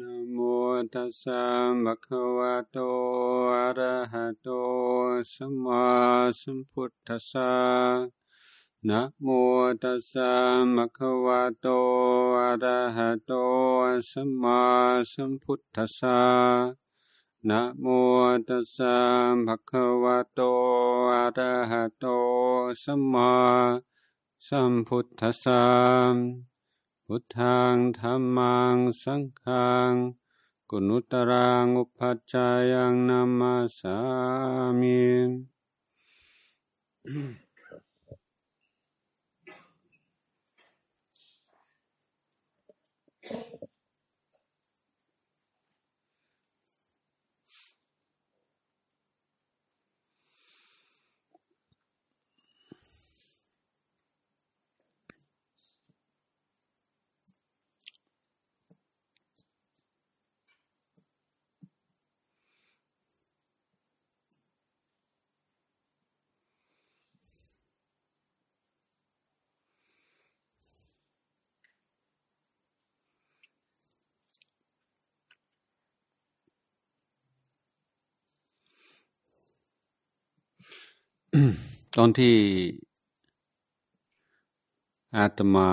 นะโมตัสสะภะคะวะโต อะระหะโต สัมมาสัมพุทธัสสะนะโมตัสสะภะคะวะโต อะระหะโต สัมมาสัมพุทธัสสะนะโมตัสสะภะคะวะโต อะระหะโต สัมมาสัมพุทธัสสะ พุทธังธรรมังสังฆังกุณุตรังอุปัจจายังนามาสามิ ตอนที่อาตมา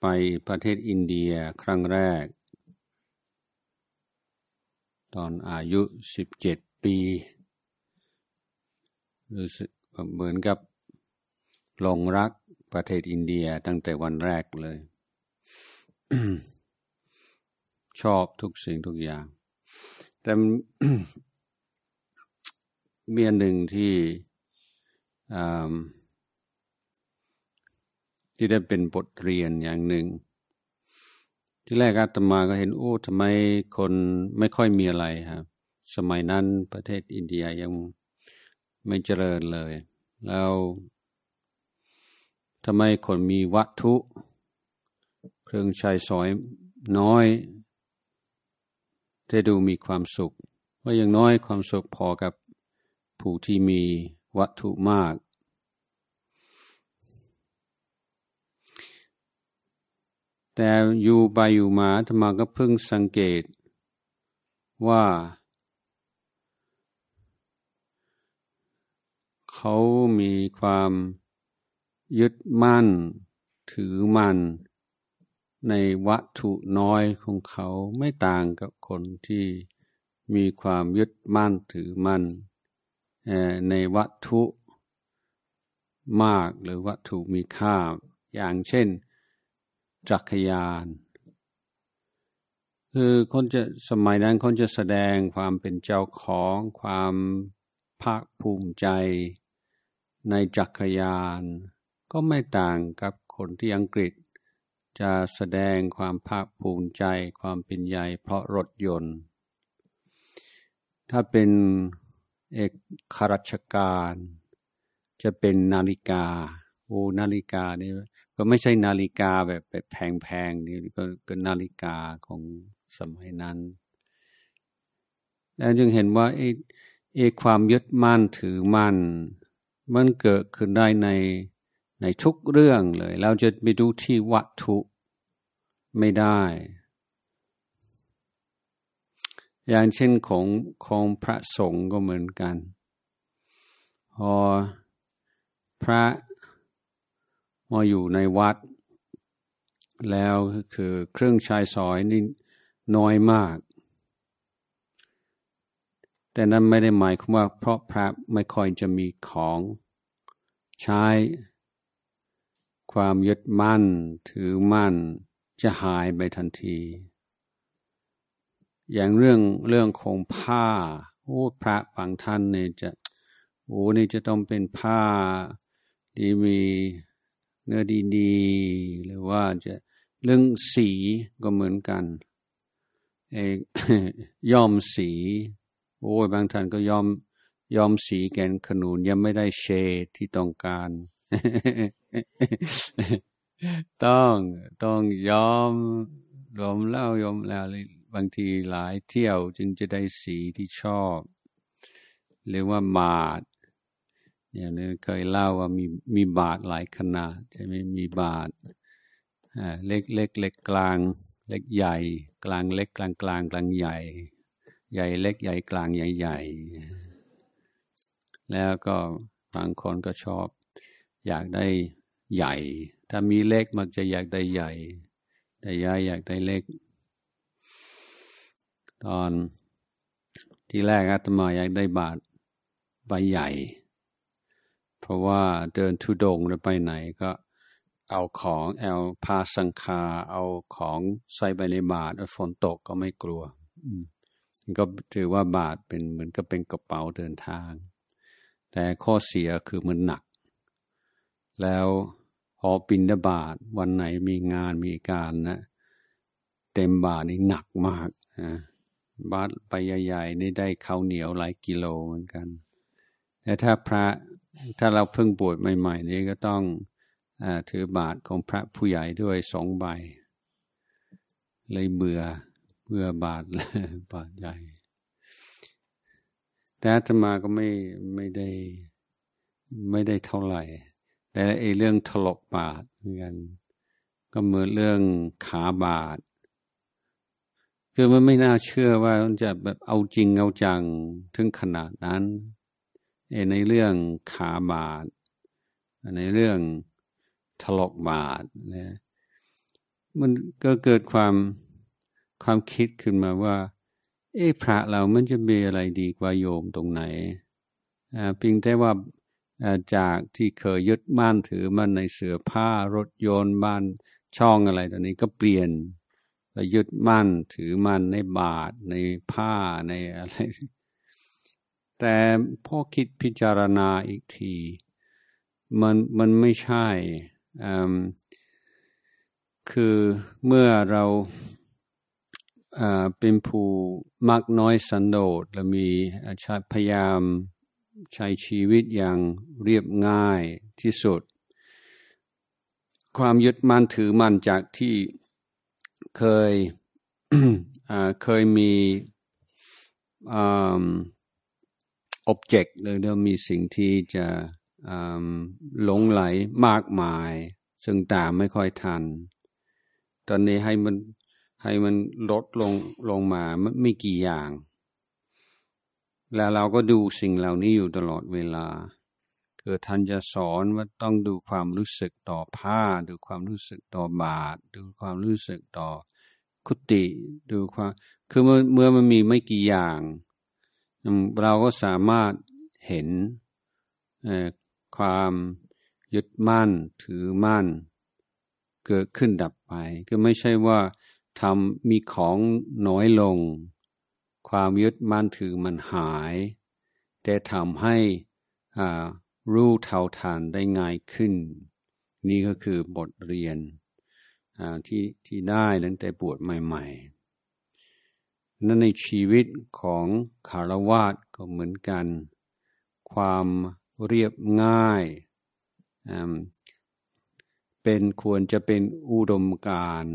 ไปประเทศอินเดียครั้งแรก ตอนอายุสิบเจ็ดปีรู้สึกเหมือนกับหลงรักประเทศอินเดียตั้งแต่วันแรกเลย ชอบทุกสิ่งทุกอย่าง แต่ เมีอันหนึ่งที่ที่ได้เป็นบทเรียนอย่างหนึ่ง ที่แรกอาตมาก็เห็นโอ้ทำไมคนไม่ค่อยมีอะไรครับสมัยนั้นประเทศอินเดียยังไม่เจริญเลย แล้วทำไมคนมีวัตถุ เครื่องใช้สอยน้อยแต่ดูมีความสุขว่าอย่างน้อยความสุขพอกับ ผู้ที่มีวัตถุมาก แต่อยู่ไปอยู่มาธรรมาก็เพิ่งสังเกตว่า เขามีความยึดมั่น ถือมั่น ในวัตถุน้อยของเขาไม่ต่างกับคนที่มีความยึดมั่นถือมั่น ในวัตถุมากหรือวัตถุมีค่า อย่างเช่น จักรยาน คือคนจะสมัยนั้นคนจะแสดงความเป็นเจ้าของความภาคภูมิใจ ในจักรยาน ก็ไม่ต่างกับคนที่อังกฤษ จะแสดงความภาคภูมิใจ ความเป็นใหญ่เพราะรถยนต์ ถ้าเป็น เอกขาราชการ จะเป็นนาฬิกาโอ้นาฬิกานี่ก็ไม่ใช่นาฬิกาแบบแบบแพงๆนี่ก็ก็นาฬิกาของสมัยนั้น แล้วจึงเห็นว่าไอ้ไอ้ความยึดมั่นถือมั่น มันเกิดขึ้นได้ในในทุกเรื่องเลย เราจะไปดูที่วัตถุไม่ได้ อย่างเช่นของของพระสงฆ์ก็เหมือนกัน พอพระมาอยู่ในวัด แล้วคือเครื่องใช้สอยนี่น้อยมาก แต่นั้นไม่ได้หมายความว่าเพราะพระไม่ค่อยจะมีของใช้ความยึดมั่นถือมั่นจะหายไปทันที อย่างเรื่องเรื่องของผ้าโอ้พระบางท่านเนี่ยจะโอ้นี่จะต้องเป็นผ้าที่มีเนื้อดีๆ หรือว่าจะเรื่องสีก็เหมือนกันเอย่อมสี โอ้ยบางท่านก็ยอมยอมสีแกนขนุนยังไม่ได้เชดที่ต้องการ ต้องต้องยอมยอมแล้วยอมแล้ว บางทีหลายเที่ยวจึงจะได้สีที่ชอบ เรียกว่าบาทอย่างนี้เคยเล่าว่ามีมีบาทหลายขนาดใช่ไหมมีบาทเล็กเล็กเล็กกลาง เล็กใหญ่ กลางเล็กกลางกลางกลางใหญ่ ใหญ่เล็กใหญ่กลางใหญ่ใหญ่ แล้วก็บางคนก็ชอบ อยากได้ใหญ่ ถ้ามีเล็กมักจะอยากได้ใหญ่ แต่ยายอยากได้เล็ก ตอนที่แรกอาตมาอยากได้บาทใบใหญ่ เพราะว่าเดินทุดงหรือไปไหนก็เอาของเอาพาสังคา เอาของใส่ไปในบาทฝนตกก็ไม่กลัวก็ถือว่าบาทเป็นเหมือนก็เป็นกระเป๋าเดินทาง แต่ข้อเสียคือมันหนัก แล้วพอปินดาบาทวันไหนมีงานมีการนะ เต็มบาทนี่หนักมากนะ บาทไปใหญ่ๆนี่ได้ข้าวเหนียวหลายกิโลเหมือนกันแต่ถ้าพระถ้าเราเพิ่งบวชใหม่ ๆ นี่ก็ต้องอถือบาทของพระผู้ใหญ่ด้วยสองใบ เลยเบื่อเบื่อบาทบาทใหญ่ แต่อาตมาก็ไม่ไม่ได้ไม่ได้เท่าไหร่ แต่ไอ้เรื่องถลกบาทเหมือนกันก็เหมือนเรื่องขาบาท คือมันไม่น่าเชื่อว่ามันจะแบบเอาจริงเอาจังถึงขนาดนั้นในเรื่องขาบาทในเรื่องถลกบาทนะมันก็เกิดความความคิดขึ้นมาว่า เอ๊ะพระเรามันจะมีอะไรดีกว่าโยมตรงไหนอ่าเพียงแต่ว่าจากที่เคยยึดมั่นถือมันในเสื้อผ้ารถยนต์บ้านช่องอะไรตอนนี้ก็เปลี่ยน ยึดมั่นถือมั่นในบาทในผ้าในอะไร แต่พอคิดพิจารณาอีกที มันมันไม่ใช่คือเมื่อเราเป็นผู้มักน้อยสันโดษและมีพยายามใช้ชีวิตอย่างเรียบง่ายที่สุด ความยึดมั่นถือมั่นจากที่ เคยเคยมีอ็อบเจกต์หรือมีสิ่งที่จะหลงไหลมากมาย ซึ่งตามไม่ค่อยทัน ตอนนี้ให้มันให้มันลดลงลงมาไม่กี่อย่าง แล้วเราก็ดูสิ่งเหล่านี้อยู่ตลอดเวลา คือท่านจะสอนว่าต้องดูความรู้สึกต่อผ้า ดูความรู้สึกต่อบาท ดูความรู้สึกต่อคุติดูความคือเมื่อมันมีไม่กี่อย่าง เราก็สามารถเห็นความยึดมั่นถือมั่น เกิดขึ้นดับไป ก็ไม่ใช่ว่าทำมีของน้อยลง ความยึดมั่นถือมันหาย แต่ทำให้ รู้เท่าทานได้ง่ายขึ้น นี่ก็คือบทเรียนที่ที่ได้ตั้งแต่บวชใหม่ ๆ นั้นในชีวิตของคารวาสก็เหมือนกัน ความเรียบง่าย เป็นควรจะเป็นอุดมการ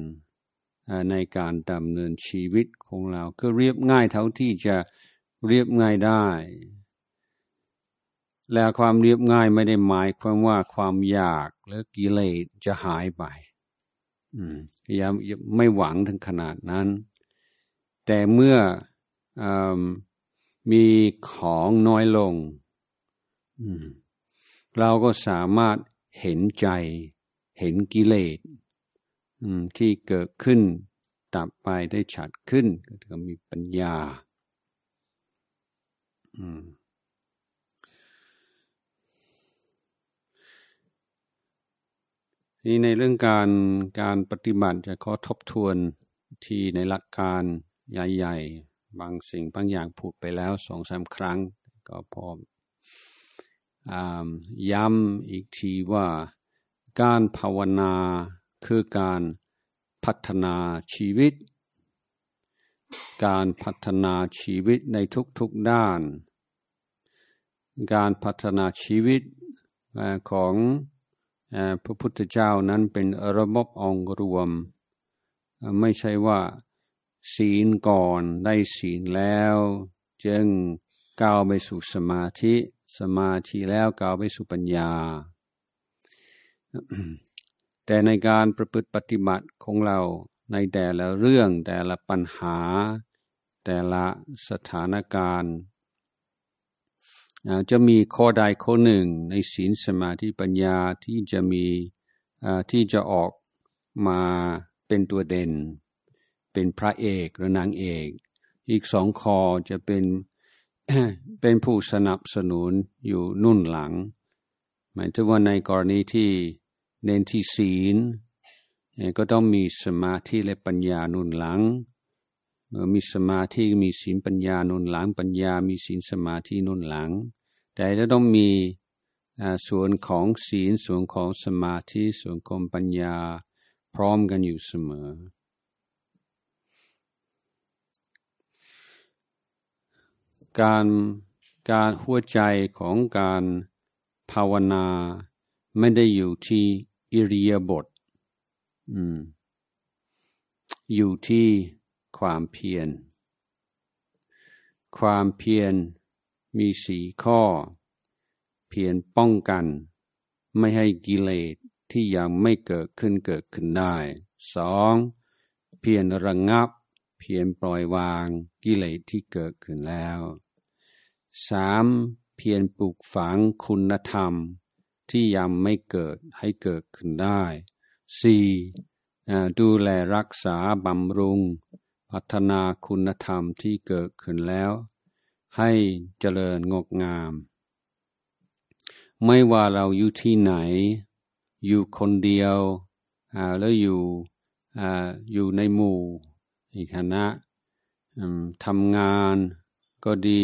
ในการดำเนินชีวิตของเรา ก็เรียบง่ายเท่าที่จะเรียบง่ายได้ และความเรียบง่ายไม่ได้หมายความว่าความอยากหรือกิเลสจะหายไปอย่าไม่หวังถึงขนาดนั้น แต่เมื่ออมีของน้อยลง เราก็สามารถเห็นใจ เห็นกิเลสที่เกิดขึ้นตับไปได้ชัดขึ้นก็มีปัญญา นี่ในเรื่องการการปฏิบัติจะขอทบทวนที่ในหลักการใหญ่ ๆ บางสิ่งบางอย่างพูดไปแล้วสองสาครั้ง ก็พอย้ำอีกทีว่าการภาวนาคือการพัฒนาชีวิต การพัฒนาชีวิตในทุกๆด้าน การพัฒนาชีวิตของ พระพุทธเจ้านั้นเป็นระบบองรวม ไม่ใช่ว่าศีลก่อนได้ศีลแล้ว จึงก้าวไปสู่สมาธิ สมาธิแล้วก้าวไปสู่ปัญญา แต่ในการประพฤติปฏิบัติของเราในแต่ละเรื่องแต่ละปัญหา แต่ละสถานการณ์ จะมีข้อใดข้อหนึ่งในศีลสมาธิปัญญาที่จะมีที่จะออกมาเป็นตัวเด่น เป็นพระเอกหรือนางเอก อีกสองคอจะเป็นเป็นผู้สนับสนุนอยู่นุ่นหลัง หมายถึงว่าในกรณีที่เน้นที่ศีลก็ต้องมีสมาธิและปัญญานุ่นหลัง มีสมาธิมีศีลปัญญานุ่นหลัง ปัญญามีศีลสมาธินุ่นหลัง แต่จะต้องมีส่วนของศีลส่วนของสมาธิส่วนของปัญญาพร้อมกันอยู่เสมอ การการหัวใจของการภาวนาไม่ได้อยู่ที่อิริยาบถอยู่ที่ ความเพียร ความเพียรมีสีข้อ เพียรป้องกัน ไม่ให้กิเลสที่ยังไม่เกิดขึ้นเกิดขึ้นได้สองเพียรระงงับ เพียรปล่อยวางกิเลสที่เกิดขึ้นแล้วสามเพียรปลูกฝังคุณธรรมที่ยังไม่เกิดให้เกิดขึ้นได้สี่ดูแลรักษาบำรุง พัฒนาคุณธรรมที่เกิดขึ้นแล้ว ให้เจริญงกงาม ไม่ว่าเราอยู่ที่ไหน อยู่คนเดียวแล้วอยู่อยู่ในหมู่ในคณะทำงานก็ดี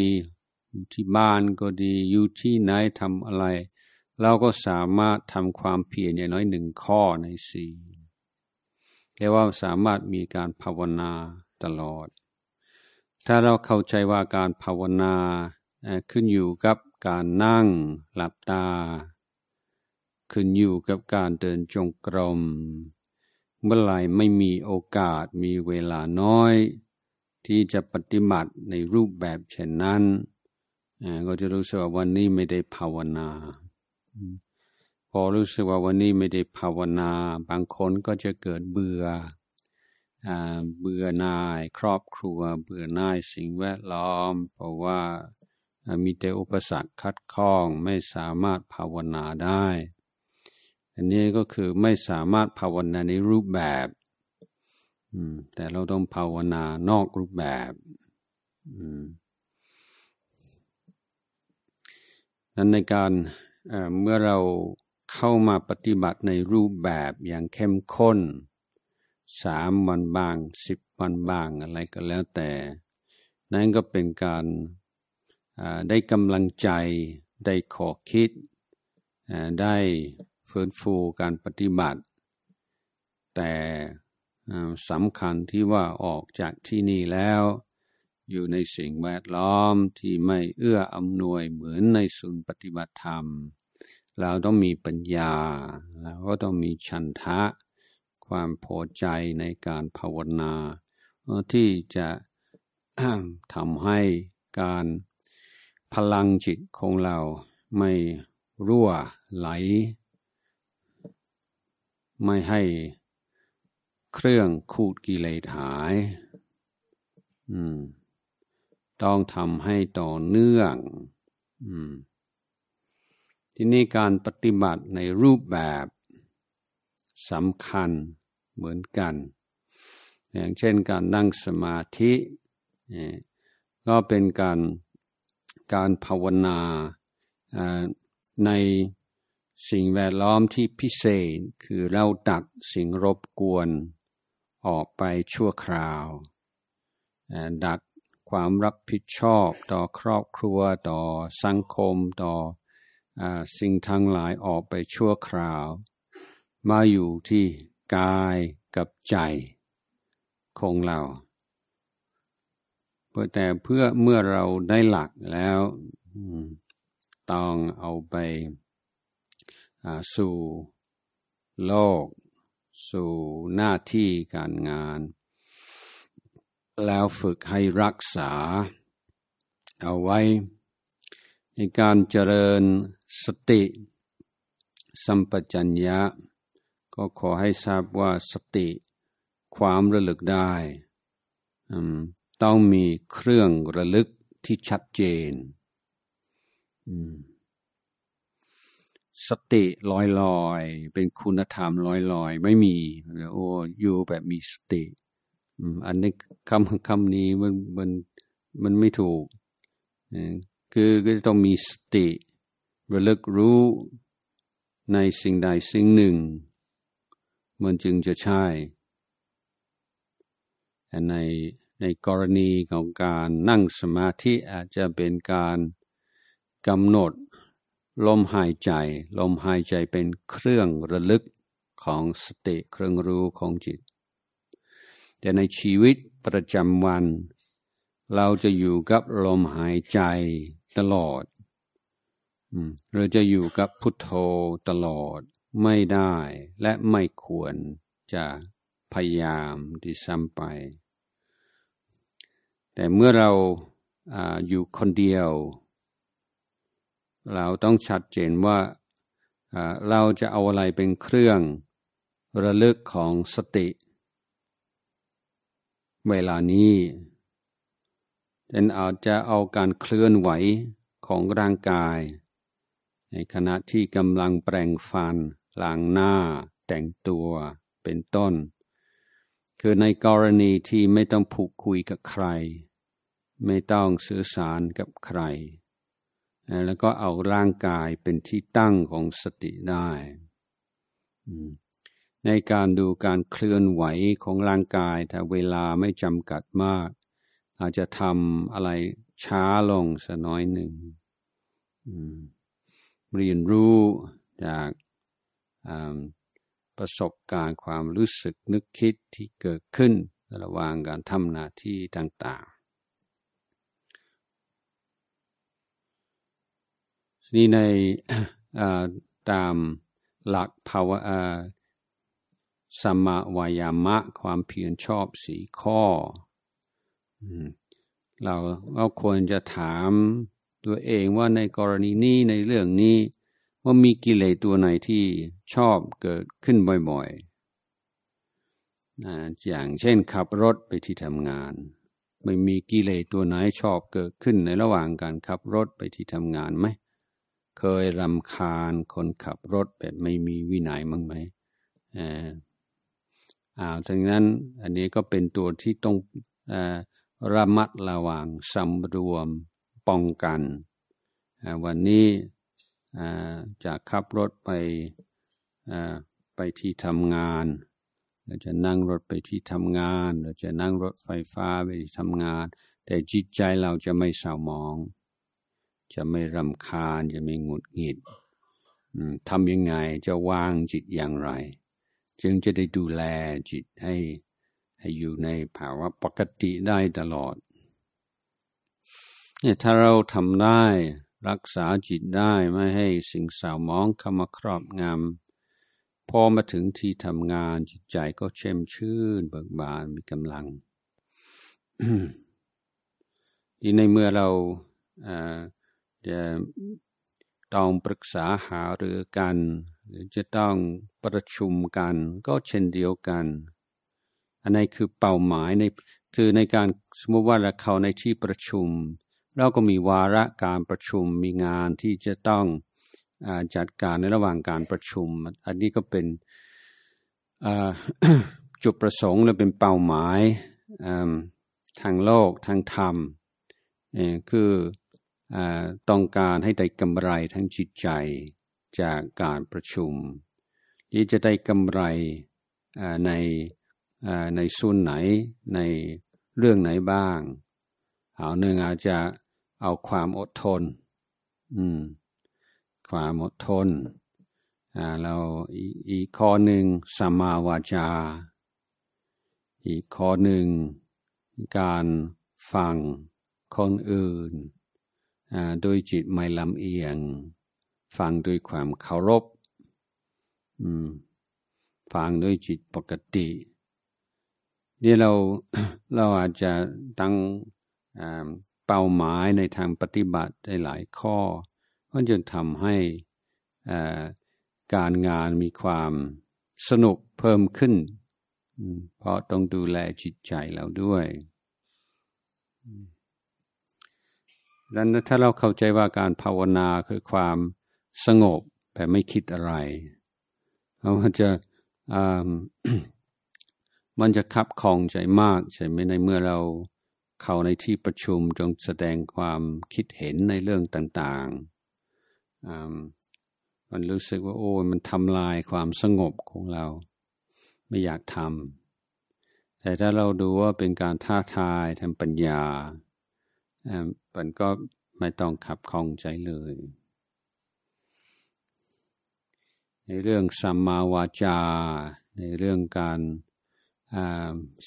อยู่ที่บ้านก็ดี อยู่ที่ไหนทำอะไร เราก็สามารถทำความเพียรอย่างน้อยหนึ่งข้อในสี่เรียกว่าสามารถมีการภาวนา ตลอด ถ้าเราเข้าใจว่าการภาวนาขึ้นอยู่กับการนั่งหลับตา ขึ้นอยู่กับการเดินจงกรม เมื่อไหร่ไม่มีโอกาสมีเวลาน้อย ที่จะปฏิบัติในรูปแบบเช่นนั้น ก็จะรู้สึกว่าวันนี้ไม่ได้ภาวนา พอรู้สึกว่าวันนี้ไม่ได้ภาวนา บางคนก็จะเกิดเบื่อ เบื่อหน่ายครอบครัว เบื่อหน่ายสิ่งแวดล้อม เพราะว่ามีแต่อุปสรรคคัดข้องไม่สามารถภาวนาได้ อันนี้ก็คือไม่สามารถภาวนาในรูปแบบแต่เราต้องภาวนานอกรูปแบบนั้นในการเมื่อเราเข้ามาปฏิบัติในรูปแบบอย่างเข้มข้น สามวันบางสิบวันบางอะไรก็แล้วแต่ นั่นก็เป็นการได้กำลังใจได้ขอคิด ได้ฟื้นฟูการปฏิบัติ แต่สำคัญที่ว่าออกจากที่นี่แล้ว อยู่ในสิ่งแวดล้อมที่ไม่เอื้ออำนวยเหมือนในศูนย์ปฏิบัติธรรม เราต้องมีปัญญา เราก็ต้องมีชันทะ ความพอใจในการภาวนา ที่จะทำให้การพลังจิตของเราไม่รั่วไหล ไม่ให้เครื่องขูดกิเลสหาย ต้องทำให้ต่อเนื่องอที่นี่การปฏิบัติในรูปแบบ สำคัญเหมือนกัน อย่างเช่นการนั่งสมาธิก็เป็นการการภาวนาในสิ่งแวดล้อมที่พิเศษคือเราตัดสิ่งรบกวนออกไปชั่วคราว ดัดความรับผิดชอบต่อครอบครัวต่อสังคมต่ออสิ่งทั้งหลายออกไปชั่วคราว มาอยู่ที่กายกับใจของเราแต่เพื่อเมื่อเราได้หลักแล้วต้องเอาไปสู่โลก สู่หน้าที่การงาน แล้วฝึกให้รักษา เอาไว้ ในการเจริญสติ สัมปชัญญะ ก็ขอให้ทราบว่าสติ ความระลึกได้ต้องมีเครื่องระลึกที่ชัดเจน สติลอยลอยเป็นคุณธรรมลอยลอยไม่มีโอ้อยู่แบบมีสติอันนี้คำคำนี้มันมันมันไม่ถูก คือก็จะต้องมีสติ ระลึกรู้ในสิ่งใดสิ่งหนึ่ง มันจึงจะใช่แต่ในในกรณีของการนั่งสมาธิอาจจะเป็นการกำหนดลมหายใจ ลมหายใจเป็นเครื่องระลึกของสติเครื่องรู้ของจิต แต่ในชีวิตประจำวัน เราจะอยู่กับลมหายใจตลอดเราจะอยู่กับพุทโธตลอด ไม่ได้และไม่ควรจะพยายามที่ซ้ำไป แต่เมื่อเราออยู่คนเดียว เราต้องชัดเจนว่าเราจะเอาอะไรเป็นเครื่องระลึกของสติ เวลานี้เป็นอาจจะเอาการเคลื่อนไหวของร่างกาย ในขณะที่กำลังแปลงฟัน ล้างหน้า แต่งตัวเป็นต้น คือในกรณีที่ไม่ต้องผูกคุยกับใคร ไม่ต้องสื่อสารกับใคร แล้วก็เอาร่างกายเป็นที่ตั้งของสติได้ ในการดูการเคลื่อนไหวของร่างกายถ้าเวลาไม่จำกัดมาก อาจจะทำอะไรช้าลงสักน้อยหนึ่งเรียนรู้จาก ประสบการณ์ความรู้สึกนึกคิดที่เกิดขึ้นระหว่างการทำหน้าที่ต่างๆนี่ในตามหลักภาวะสมาวายามะความเพียรชอบสีข้อ เราเราควรจะถามตัวเองว่าในกรณีนี้ในเรื่องนี้ ว่ามีกิเลสตัวไหนที่ชอบเกิดขึ้นบ่อยๆนะอย่างเช่นขับรถไปที่ทำงาน ไม่มีกิเลสตัวไหนชอบเกิดขึ้นในระหว่างการขับรถไปที่ทำงานไหม เคยรำคาญคนขับรถแบบไม่มีวินัยมั้งไหมอ่าดังนั้นอันนี้ก็เป็นตัวที่ต้องระมัดระวังสำรวมป้องกัน วันนี้ จะขับรถไปไปที่ทำงานเราจะนั่งรถไปที่ทำงานเราจะนั่งรถไฟฟ้าไปที่ทำงาน แต่จิตใจเราจะไม่เศร้าหมอง จะไม่รำคาญจะไม่หงุดหงิดทำยังไงจะวางจิตอย่างไร จึงจะได้ดูแลจิตให้ให้อยู่ในภาวะปกติได้ตลอดเนี่ยถ้าเราทำได้ รักษาจิตได้ไม่ให้สิ่งสาวมองเข้ามาครอบงำพอมาถึงที่ทำงานจิตใจก็เช่มชื่น เบิกบานมีกำลังที่ในเมื่อเราจะต้องปรึกษาหารือกัน หรือจะต้องประชุมกัน ก็เช่นเดียวกัน อันนี้คือเป้าหมายในคือในการสมมติว่าเราเข้าในที่ประชุม เราก็มีวาระการประชุมมีงานที่จะต้องอจัดการในระหว่างการประชุม อันนี้ก็เป็นจุดประสงค์และเป็นเป้าหมายทางโลกทางธรรมคืออต้องการให้ได้กำไรทั้งจิตใจจากการประชุมที่จะได้กำไรในในส่วนไหนในเรื่องไหนบ้างเอาหนึ่งอาจจะ เอาความอดทน อืม ความอดทน อ่า เราอีกข้อหนึ่งสมมาวาจา อีกข้อหนึ่ง การฟังคนอื่น อ่า โดยจิตไม่ลำเอียง ฟังด้วยความเคารพ อืม ฟังด้วยจิตปกตินี่เราเราอาจจะตั้ง เป้าหมายในทางปฏิบัติได้หลายข้อ ก็จึงทำให้การงานมีความสนุกเพิ่มขึ้น เพราะต้องดูแลจิตใจเราด้วยดังนั้นถ้าเราเข้าใจว่าการภาวนาคือความสงบแต่ไม่คิดอะไรมันจะมันจะคับคองใจมากใช่ไหมในเมื่อเรา เข้าในที่ประชุมจงแสดงความคิดเห็นในเรื่องต่างๆ มันรู้สึกว่าโอ้มันทำลายความสงบของเรา ไม่อยากทำ แต่ถ้าเราดูว่าเป็นการท้าทายทางปัญญา มันก็ไม่ต้องขับคองใจเลย ในเรื่องสัมมาวาจา ในเรื่องการ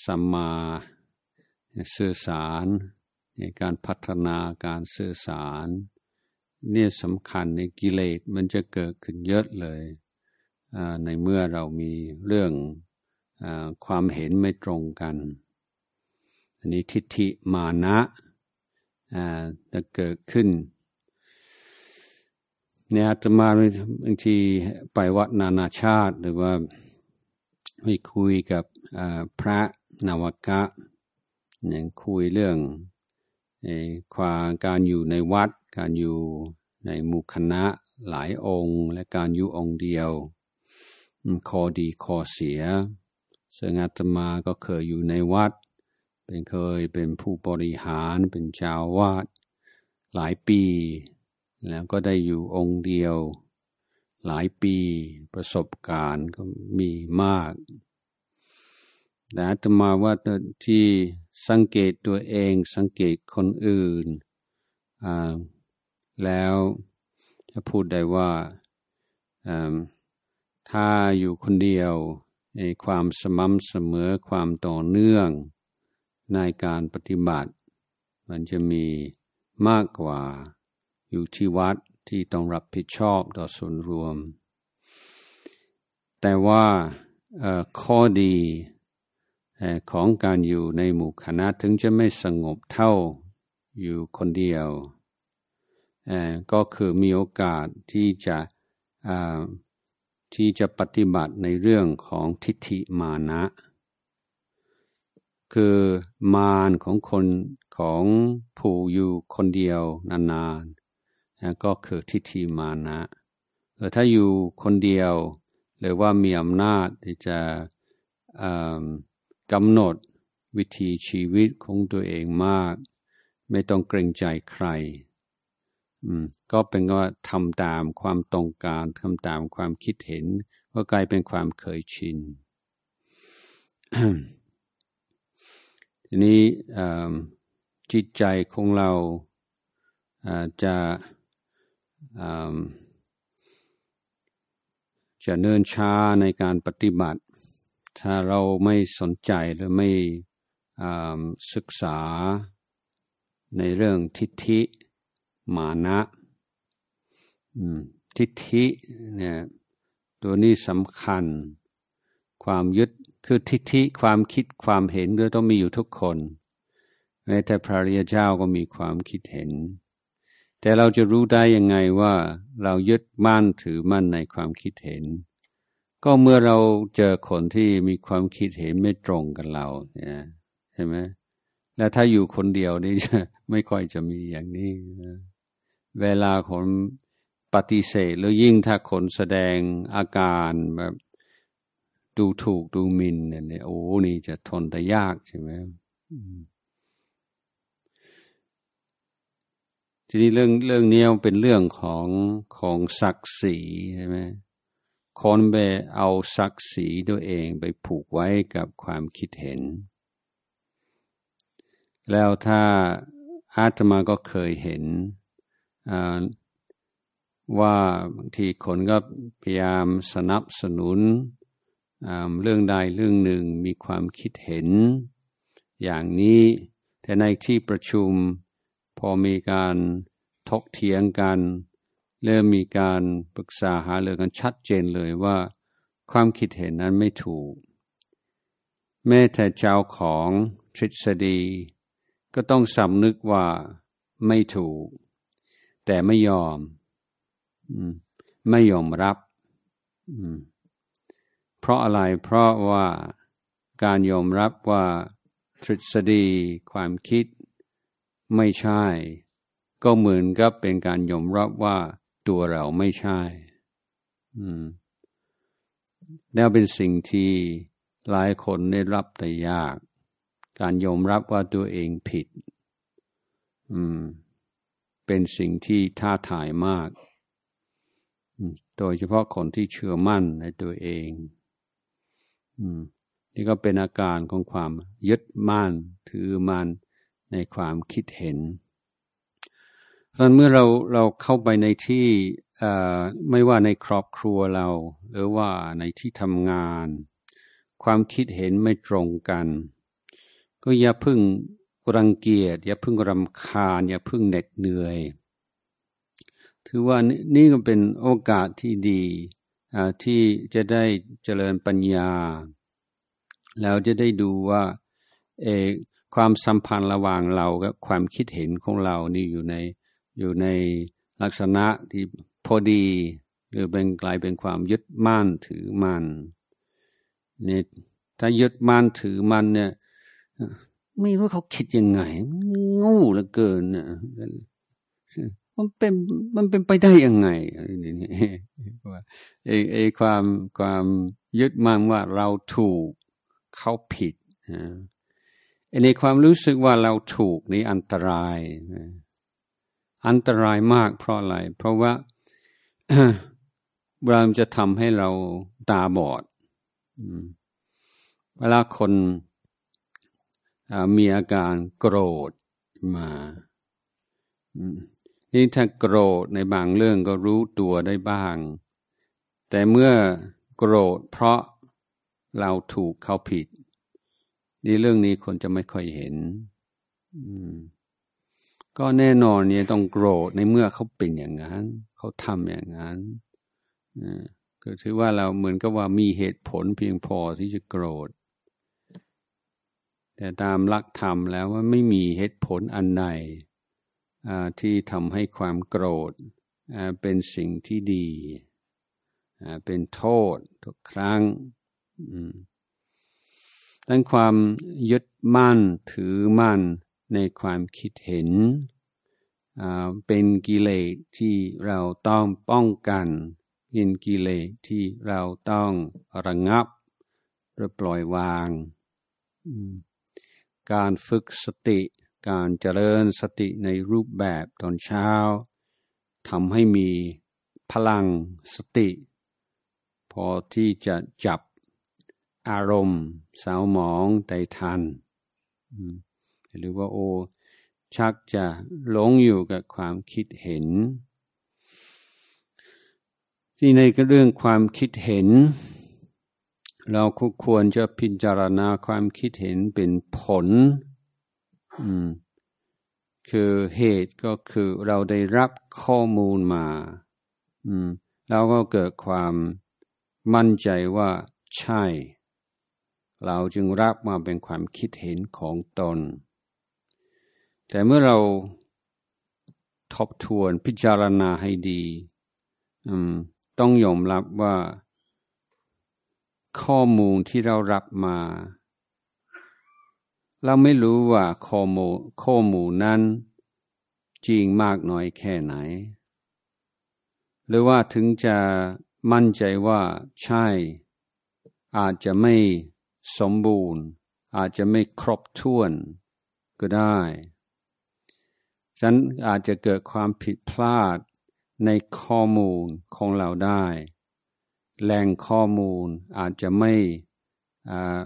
สัมมา สื่อสารในการพัฒนาการสื่อสารเนี่ยสำคัญในกิเลสมันจะเกิดขึ้นเยอะเลยในเมื่อเรามีเรื่องอความเห็นไม่ตรงกัน อันนี้ทิฏฐิมานะจะเกิดขึ้นเนี่ยอาตมาบางทีไปวัดนานาชาติหรือว่าไปคุยกับพระนวกะ เนี่ยคุยเรื่องความการอยู่ในวัด การอยู่ในหมู่คณะหลายองค์ และการอยู่องค์เดียวข้อดีข้อเสียซึ่งอาตมาก็เคยอยู่ในวัด เป็นเคยเป็นผู้บริหารเป็นเจ้าวาดหลายปี แล้วก็ได้อยู่องค์เดียว หลายปีประสบการณ์ก็มีมากแต่อาตมาว่าที่ สังเกตตัวเองสังเกตคนอื่น แล้วจะพูดได้ว่าถ้าอยู่คนเดียวในความสม่ำเสมอความต่อเนื่องในการปฏิบัติ มันจะมีมากกว่าอยู่ที่วัดที่ต้องรับผิดชอบต่อส่วนรวม แต่ว่าข้อดี ของการอยู่ในหมู่คณะถึงจะไม่สงบเท่าอยู่คนเดียว ก็คือมีโอกาสที่จะที่จะปฏิบัติในเรื่องของทิฏฐิมานะ คือมารของคนของผู้อยู่คนเดียวนานๆก็คือทิฏฐิมานะถ้าอยู่คนเดียว หรือว่ามีอำนาจที่จะ กำหนดวิธีชีวิตของตัวเองมาก ไม่ต้องเกรงใจใครก็เป็นว่าทำตามความต้องการทำตามความคิดเห็น ก็กลายเป็นความเคยชินทีนี้จิตใจของเราจะจะเนินช้าในการปฏิบัติ ถ้าเราไม่สนใจหรือไม่ศึกษาในเรื่องทิฏฐิมานะทิฏฐิเนี่ยตัวนี้สำคัญ ความยึดคือทิฏฐิความคิดความเห็นก็ต้องมีอยู่ทุกคนแม้แต่พระริยเจ้าก็มีความคิดเห็น แต่เราจะรู้ได้ยังไงว่าเรายึดมั่นถือมั่นในความคิดเห็น ก็เมื่อเราเจอคนที่มีความคิดเห็นไม่ตรงกันเราเนี่ยใช่ไหมแล้วถ้าอยู่คนเดียวนี่จะไม่ค่อยจะมีอย่างนี้เวลาคนปฏิเสธหรือยิ่งถ้าคนแสดงอาการแบบดูถูกดูมินเนี่ยโอ้นี่จะทนแต่ยากใช่ไหมทีนี้เรื่องเรื่องนี้เป็นเรื่องของของศักดิ์ศรีใช่ไหม คนไปเอาศักดิ์ศรีตัวเองไปผูกไว้กับความคิดเห็น แล้วถ้าอาตมาก็เคยเห็นว่าบางทีคนก็พยายามสนับสนุนเรื่องใดเรื่องหนึ่งมีความคิดเห็น อย่างนี้แต่ในที่ประชุมพอมีการทกเถียงกัน เริ่มมีการปรึกษาหาเรือกันชัดเจนเลยว่า ความคิดเห็นนั้นไม่ถูก แม้แต่เจ้าของทฤษฎี ก็ต้องสำนึกว่าไม่ถูก แต่ไม่ยอม ไม่ยอมรับ เพราะอะไรเพราะว่าการยอมรับว่าทฤษฎี ความคิด ไม่ใช่ ก็เหมือนกับเป็นการยอมรับว่า ตัวเราไม่ใช่แล้วเป็นสิ่งที่หลายคนได้รับแต่ยาก การยอมรับว่าตัวเองผิด อืม เป็นสิ่งที่ท้าทายมาก โดยเฉพาะคนที่เชื่อมั่นในตัวเอง อืม นี่ก็เป็นอาการของความยึดมั่นถือมั่นในความคิดเห็น ตอนเมื่อเราเราเข้าไปในที่ไม่ว่าในครอบครัวเรา หรือว่าในที่ทำงาน ความคิดเห็นไม่ตรงกัน ก็อย่าพึ่งรังเกียจอย่าพึ่งรำคาญ อย่าพึ่งเหน็ดเหนื่อย ถือว่านี่ก็เป็นโอกาสที่ดีที่จะได้เจริญปัญญา แล้วจะได้ดูว่าเอความสัมพันธ์ระหว่างเรากับความคิดเห็นของเรานี่อยู่ใน อยู่ในลักษณะที่พอดี หรือเป็นกลายเป็นความยึดมั่นถือมันเนี่ยถ้ายึดมั่นถือมันเนี่ยไม่รู้เขาคิดยังไงงูเหลือเกินเนี่ยมันเป็นมันเป็นไปได้ยังไงนี่ไอ้ไอ้ความความยึดมั่นว่าเราถูกเขาผิดในความรู้สึกว่าเราถูกนี่อันตราย อันตรายมากเพราะอะไร เพราะว่าเราจะทำให้เราตาบอดเวลาคนมีอาการโกรธมานี่ถ้าโกรธในบางเรื่องก็รู้ตัวได้บ้าง แต่เมื่อโกรธเพราะเราถูกเขาผิด นี่เรื่องนี้คนจะไม่ค่อยเห็น ก็แน่นอนเนี่ยต้องโกรธในเมื่อเขาเป็นอย่างนั้น เขาทำอย่างนั้นก็ถือว่าเราเหมือนกับว่ามีเหตุผลเพียงพอที่จะโกรธ แต่ตามลักธรรมแล้วว่าไม่มีเหตุผลอันใดที่ทำให้ความโกรธเป็นสิ่งที่ดี เป็นโทษทุกครั้งดังความยึดมั่นถือมั่น ในความคิดเห็น เป็นกิเลสที่เราต้องป้องกันยินกิเลสที่เราต้องระงับหรือปล่อยวาง การฝึกสติ การเจริญสติในรูปแบบตอนเช้าทำให้มีพลังสติ พอที่จะจับอารมณ์สาวหมองได้ทัน หรือว่าโอ ชักจะหลงอยู่กับความคิดเห็น ที่ในเรื่องความคิดเห็น เราควรจะพิจารณาความคิดเห็นเป็นผล คือเหตุก็คือเราได้รับข้อมูลมาแล้วก็เกิดความมั่นใจว่าใช่ เราจึงรับมาเป็นความคิดเห็นของตน แต่เมื่อเราทบทวนพิจารณาให้ดีต้องยอมรับว่า ข้อมูลที่เรารับมา เราไม่รู้ว่าข้อมูลข้อมูลนั้น จริงมากน้อยแค่ไหน หรือว่าถึงจะมั่นใจว่าใช่ อาจจะไม่สมบูรณ์ อาจจะไม่ครบถ้วนก็ได้ ฉันอาจจะเกิดความผิดพลาดในข้อมูลของเราได้ แหล่งข้อมูลอาจจะไม่อา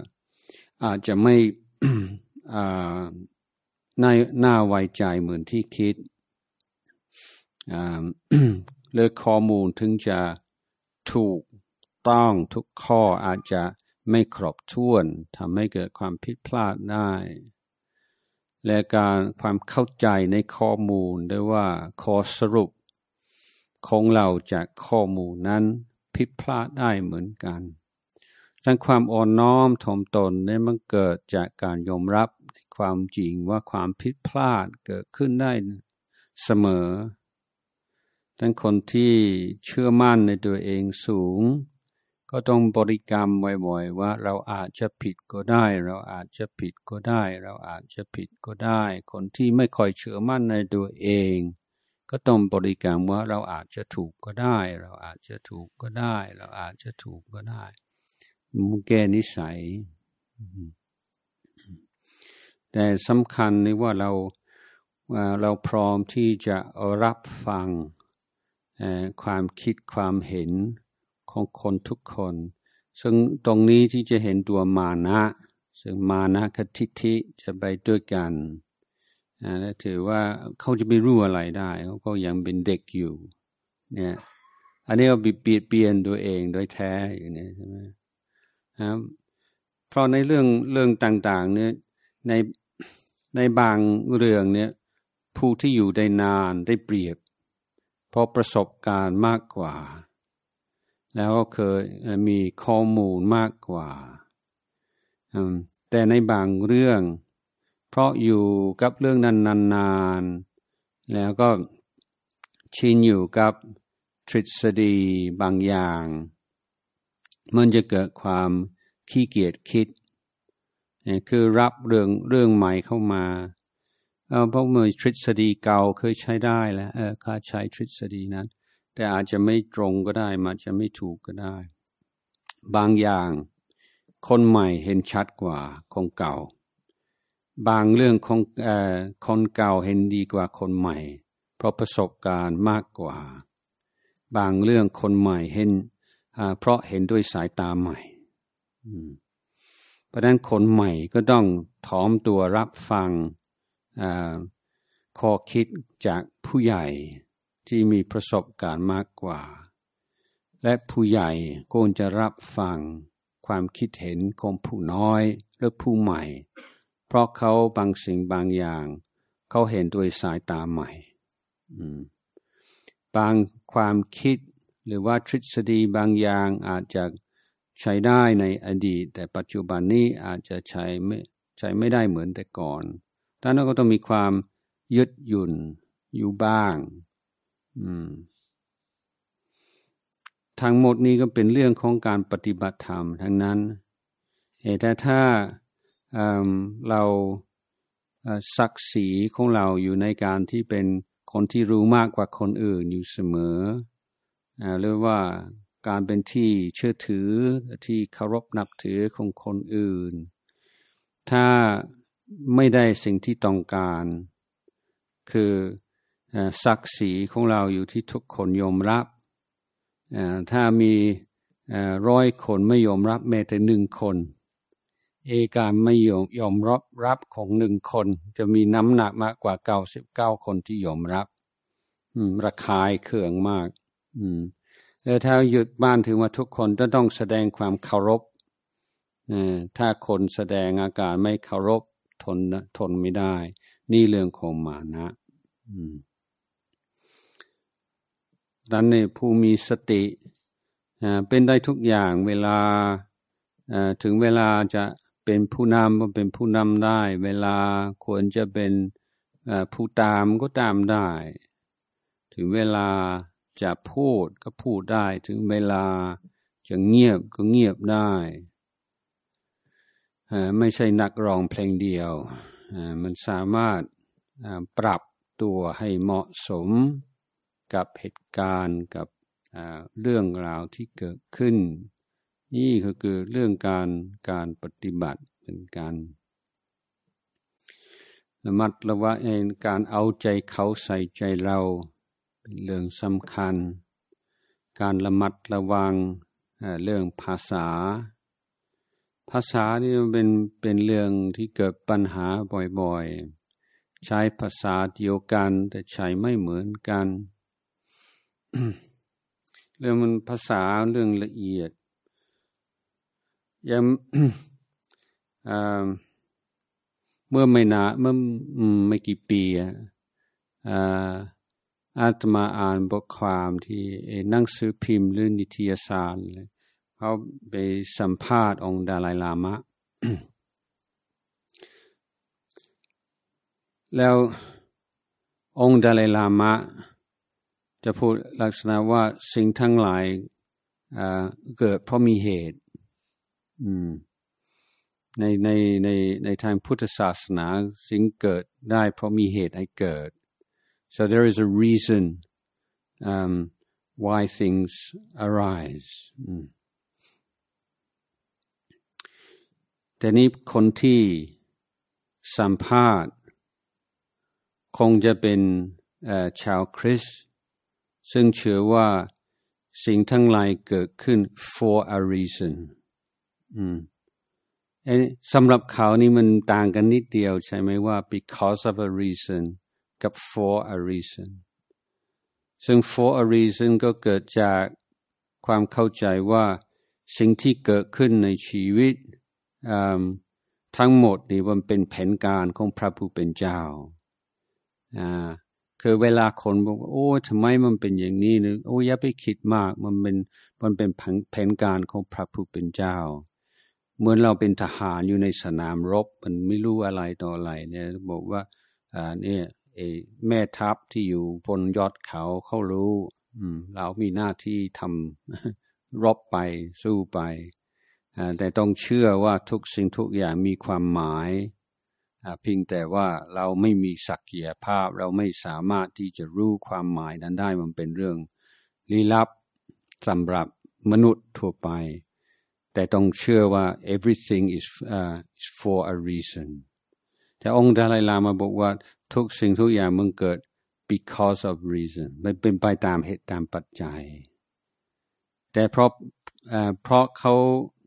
อาจจะไม่น่าน่าไว้ใจเหมือนที่คิดเลือกข้อมูลถึงจะถูกต้องทุกข้ออาจจะไม่ครบถ้วนทำให้เกิดความผิดพลาดได้ และการความเข้าใจในข้อมูลด้วยว่าข้อสรุป ของเราจากข้อมูลนั้นผิดพลาดได้เหมือนกันดังความอ่อนน้อมถ่อมตนนี่มันเกิดจากการยอมรับในความจริงว่าความผิดพลาดเกิดขึ้นได้เสมอดังคนที่เชื่อมั่นในตัวเองสูง ก็ต้องบริกรรมบ่อยๆว่าเราอาจจะผิดก็ได้ เราอาจจะผิดก็ได้ เราอาจจะผิดก็ได้ คนที่ไม่ค่อยเชื่อมั่นในตัวเอง ก็ต้องบริกรรมว่าเราอาจจะถูกก็ได้ เราอาจจะถูกก็ได้ เราอาจจะถูกก็ได้มุแก้นิสัย แต่สำคัญในว่าเราเราพร้อมที่จะรับฟังความคิดความเห็น ของคนทุกคน ซึ่งตรงนี้ที่จะเห็นตัวมานะ ซึ่งมานะกับทิฏฐิจะไปด้วยกันและถือว่าเขาจะไม่รู้อะไรได้ เขาก็ยังเป็นเด็กอยู่ เนี่ย อันนี้เราเปลี่ยนเปลี่ยนตัวเองโดยแท้อย่างนี้ใช่ไหมครับเพราะในเรื่องเรื่องต่าง ๆ เนี่ยในในบางเรื่องเนี่ยผู้ที่อยู่ได้นานได้เปรียบ เพราะประสบการณ์มากกว่า แล้วก็เคยมีข้อมูลมากกว่า แต่ในบางเรื่อง เพราะอยู่กับเรื่องนั้นนานๆ แล้วก็ชินอยู่กับทฤษฎีบางอย่าง มันจะเกิดความขี้เกียจคิด คือรับเรื่องเรื่องใหม่เข้ามาเพราะเมื่อทฤษฎีเก่าเคยใช้ได้แล้วเออข้าใช้ทฤษฎีนั้น แต่อาจจะไม่ตรงก็ได้มาจะไม่ถูกก็ได้ บางอย่าง คนใหม่เห็นชัดกว่าคนเก่า บางเรื่องของอคนเก่าเห็นดีกว่าคนใหม่ เพราะประสบการณ์มากกว่า บางเรื่องคนใหม่เห็นเพราะเห็นด้วยสายตาใหม่ เพราะนั้นคนใหม่ก็ต้องถอมตัวรับฟังข้อคิดจากผู้ใหญ่ ที่มีประสบการณ์มากกว่า และผู้ใหญ่ก็จะรับฟังความคิดเห็นของผู้น้อยหรือผู้ใหม่ เพราะเขาบางสิ่งบางอย่าง เขาเห็นด้วยสายตาใหม่ บางความคิดหรือว่าทฤษฎีบางอย่างอาจจะใช้ได้ในอดีต แต่ปัจจุบันนี้อาจจะใช้ไม่ใช้ไม่ได้เหมือนแต่ก่อนดังนั้นก็ต้องมีความยึดหยุ่นอยู่บ้าง ทั้งหมดนี้ก็เป็นเรื่องของการปฏิบัติธรรมทั้งนั้นแต่ถ้าเราศักดิ์ศรีของเราอยู่ในการที่เป็นคนที่รู้มากกว่าคนอื่นอยู่เสมอหรือว่าการเป็นที่เชื่อถือที่เคารพนับถือของคนอื่น ถ้าไม่ได้สิ่งที่ต้องการ คือ ศักดิ์ศรีของเราอยู่ที่ทุกคนยอมรับ ถ้ามีร้อยคนไม่ยอมรับแม้แต่หนึ่งคน เอการไม่ยอมยอมรับรับของหนึ่งคน จะมีน้ำหนักมากกว่าเก้าสิบเก้าคนที่ยอมรับระคายเคืองมากแล้วถ้าหยุดบ้านถึงว่าทุกคนจะต้องแสดงความเคารพถ้าคนแสดงอาการไม่เคารพทนทนไม่ได้ นี่เรื่องของมานะ อืม ดันในผู้มีสติเป็นได้ทุกอย่างเวลาถึงเวลาจะเป็นผู้นำก็เป็นผู้นำได้ เวลาควรจะเป็นผู้ตามก็ตามได้ ถึงเวลาจะพูดก็พูดได้ ถึงเวลาจะเงียบก็เงียบได้ไม่ใช่นักร้องเพลงเดียว มันสามารถปรับตัวให้เหมาะสม กับเหตุการณ์กับเรื่องราวที่เกิดขึ้น นี่ก็คือเรื่องการการปฏิบัติเป็นการระมัดระวังในการเอาใจเขาใส่ใจเรา เป็นเรื่องสำคัญ การระมัดระวังเรื่องภาษา ภาษานี่มันเป็นเป็นเรื่องที่เกิดปัญหาบ่อยๆ ใช้ภาษาเดียวกันแต่ใช้ไม่เหมือนกัน เรื่องมันภาษาเรื่องละเอียด ยังเมื่อไม่นาเมื่อไม่กี่ปีอาตมาอ่านบทความที่นั่งซื้อพิมพ์หรือนิตยสารเลยเขาไปสัมภาษณ์องค์ดาลายลามะ แล้วองค์ดาลายลามะ จะพูดลักษณะว่าสิ่งทั้งหลายเกิดเพราะมีเหตุในในในในทางพุทธศาสนาสิ่งเกิดได้เพราะมีเหตุให้เกิด so there is a reason um, why things arise แต่นี้คนที่สัมภาษณ์ คงจะเป็นชาวคริสต์ ซึ่งเชื่อว่าสิ่งทั้งหลายเกิดขึ้น for a reason อืมสำหรับเขานี่มันต่างกันนิดเดียวใช่ไหมว่า because of a reason กับ for a reason ซึ่ง for a reason ก็เกิดจากความเข้าใจว่าสิ่งที่เกิดขึ้นในชีวิตทั้งหมดนี่มันเป็นแผนการของพระผู้เป็นเจ้า คือเวลาคนบอกว่าโอ้ทำไมมันเป็นอย่างนี้นึกโอ้อย่าไปคิดมาก มันเป็นมันเป็นแผนการของพระผู้เป็นเจ้า เหมือนเราเป็นทหารอยู่ในสนามรบ มันไม่รู้อะไรต่ออะไรเนี่ยบอกว่าอ่าเนี่ยเอแม่ทัพที่อยู่บนยอดเขาเขารู้ อืม เรามีหน้าที่ทำรบไปสู้ไปแต่ต้องเชื่อว่าทุกสิ่งทุกอย่างมีความหมาย เพียงแต่ว่าเราไม่มีศักยภาพเราไม่สามารถที่จะรู้ความหมายนั้นได้มันเป็นเรื่องลี้ลับสำหรับมนุษย์ทั่วไป แต่ต้องเชื่อว่า everything is uh, is for a reason แต่องค์ดาลัยลามาบอกว่าทุกสิ่งทุกอย่างมันเกิด because of reason มันเป็นไปตามเหตุตามปัจจัย แต่เพราะเพราะเขา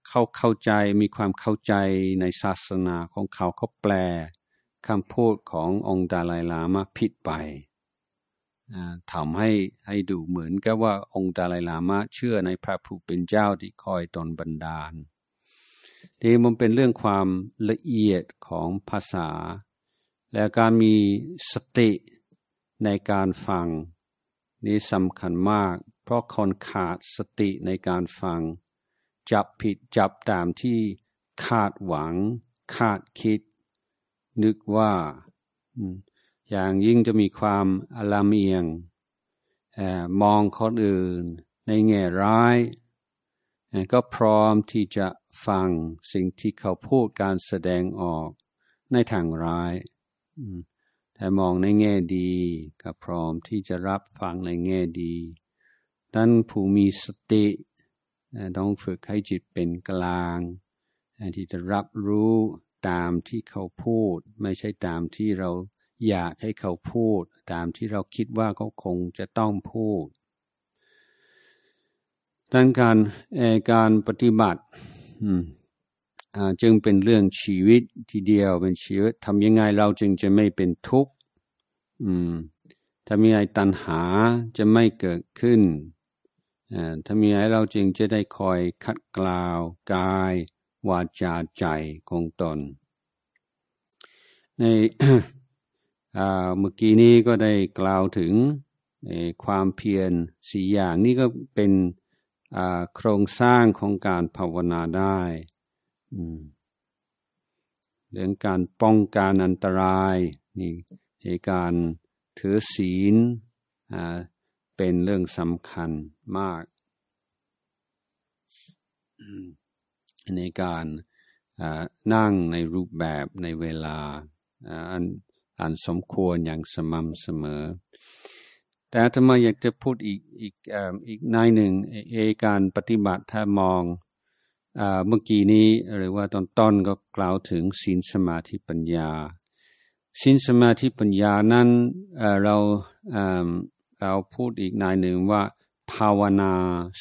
เขาเข้าใจมีความเข้าใจในศาสนาของเขาเขาแปลคำพูดขององค์ดาลายลามาผิดไปทำให้ให้ดูเหมือนกับว่าองค์ดาลายลามาเชื่อในพระผู้เป็นเจ้าที่คอยตนบันดาลนี่มันเป็นเรื่องความละเอียดของภาษา และการมีสติในการฟัง นี่สำคัญมาก เพราะคนขาดสติในการฟัง จับผิดจับตามที่คาดหวัง คาดคิด นึกว่าอย่างยิ่งจะมีความอลามเอียงมองคนอื่น ในแง่ร้าย ก็พร้อมที่จะฟังสิ่งที่เขาพูดการแสดงออกในทางร้ายแต่มองในแง่ดี ก็พร้อมที่จะรับฟังในแง่ดีดันผู้มีสติ ต้องฝึกให้จิตเป็นกลาง ที่จะรับรู้ตามที่เขาพูด ไม่ใช่ตามที่เราอยากให้เขาพูด ตามที่เราคิดว่าเขาคงจะต้องพูดดังการการปฏิบัติจึงเป็นเรื่องชีวิตทีเดียวเป็นชีวิตทำยังไงเราจึงจะไม่เป็นทุกข์ทำยังไงตัณหาจะไม่เกิดขึ้น ถ้ามีให้เราจึงจะได้คอยคัดกล่าวกาย วาจาใจของตน ในเมื่อกี้นี้ก็ได้กล่าวถึงความเพียรสี่อย่างนี่ก็เป็นโครงสร้างของการภาวนาได้เรื่องการป้องกันอันตรายนี่การถือศีล เป็นเรื่องสำคัญมาก ในการนั่งในรูปแบบในเวลาอันอันสมควรอย่างสม่ำเสมอ แต่ทำไมอยากจะพูดอีกอีกอีกนายหนึ่งเอการปฏิบัติถ้ามองเมื่อกี้นี้หรือว่าตอนต้นก็กล่าวถึงศีลสมาธิปัญญาศีลสมาธิปัญญานั้นเรา เราพูดอีกนายหนึ่งว่า ภาวนา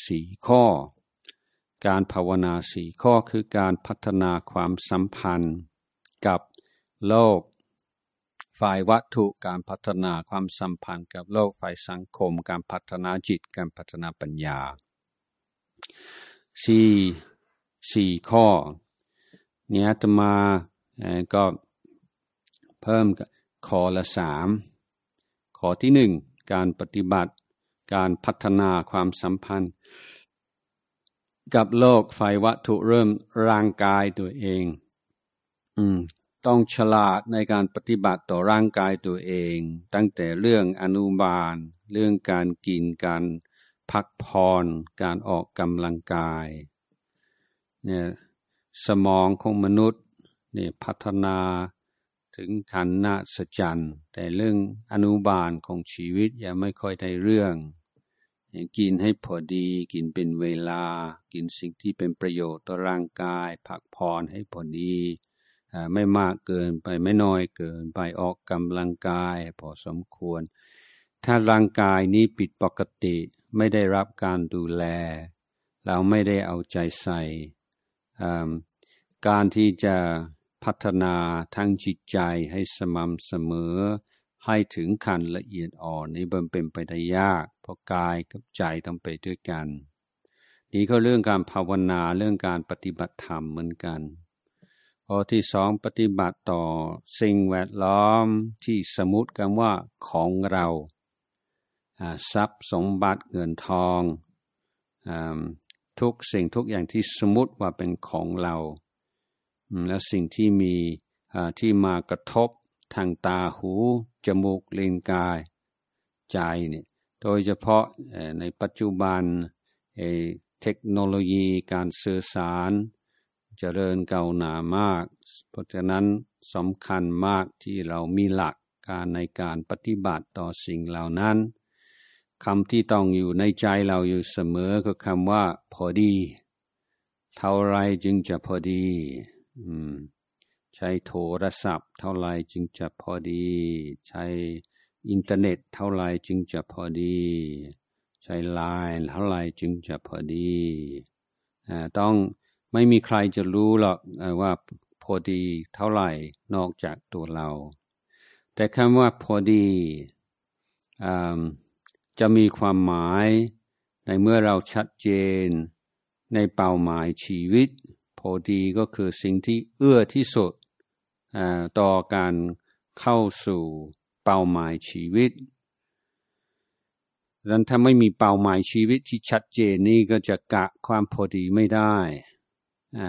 สี่ข้อ การภาวนาสี่ข้อคือการพัฒนาความสัมพันธ์กับโลก ฝ่ายวัตถุการพัฒนาความสัมพันธ์กับโลกฝ่ายสังคม การพัฒนาจิตการพัฒนาปัญญาสี่สี่ข้อเนี้ยจะมาก็เพิ่มข้อละสามข้อที่หนึ่ง การปฏิบัติ การพัฒนาความสัมพันธ์ กับโลกไฟวัตถุเริ่มร่างกายตัวเอง อืม ต้องฉลาดในการปฏิบัติต่อร่างกายตัวเอง ตั้งแต่เรื่องอนุบาล เรื่องการกินการพักผ่อนการออกกำลังกายเนี่ยสมองของมนุษย์เนี่ยพัฒนา ถึงขันนาสจันแต่เรื่องอนุบาลของชีวิตยังไม่ค่อยได้เรื่องยังกินให้พอดีกินเป็นเวลา กินสิ่งที่เป็นประโยชน์ต่อร่างกาย พักผ่อนให้พอดี ไม่มากเกินไปไม่น้อยเกินไปออกกำลังกายพอสมควร ถ้าร่างกายนี้ผิดปกติไม่ได้รับการดูแล เราไม่ได้เอาใจใส่การที่จะ พัฒนาทั้งจิตใจให้สม่ำเสมอ ให้ถึงขั้นละเอียดอ่อนนี้บันเป็นไปได้ยาก เพราะกายกับใจต้องไปด้วยกัน นี่ก็เรื่องการภาวนาเรื่องการปฏิบัติธรรมเหมือนกันข้อที่สองปฏิบัติต่อสิ่งแวดล้อมที่สมมติกันว่าของเราทรัพย์สมบัติเงินทอง ทุกสิ่งทุกอย่างที่สมมติว่าเป็นของเรา และสิ่งที่มีที่มากระทบทางตาหู จมูกลิ้นกายใจเนี่ยโดยเฉพาะในปัจจุบันเทคโนโลยีการสื่อสารเจริญเก่าหนามาก เพราะฉะนั้นสำคัญมากที่เรามีหลักการในการปฏิบัติต่อสิ่งเหล่านั้นคำที่ต้องอยู่ในใจเราอยู่เสมอก็คำว่าพอดี เท่าไรจึงจะพอดี ใช้โทรศัพท์ เท่าไรจึงจะพอดี ใช้อินเทอร์เน็ต เท่าไรจึงจะพอดี ใช้ไลน์เท่าไรจึงจะพอดีต้องไม่มีใครจะรู้หรอกว่าพอดีเท่าไหร่นอกจากตัวเรา แต่คำว่าพอดีจะมีความหมายในเมื่อเราชัดเจนในเป้าหมายชีวิต ดีก็คือสิ่งที่เอื้อที่สุดต่อการเข้าสู่เป้าหมายชีวิตดังนั้นถ้าไม่มีเป้าหมายชีวิตที่ชัดเจนนี่ก็จะกะความพอดีไม่ได้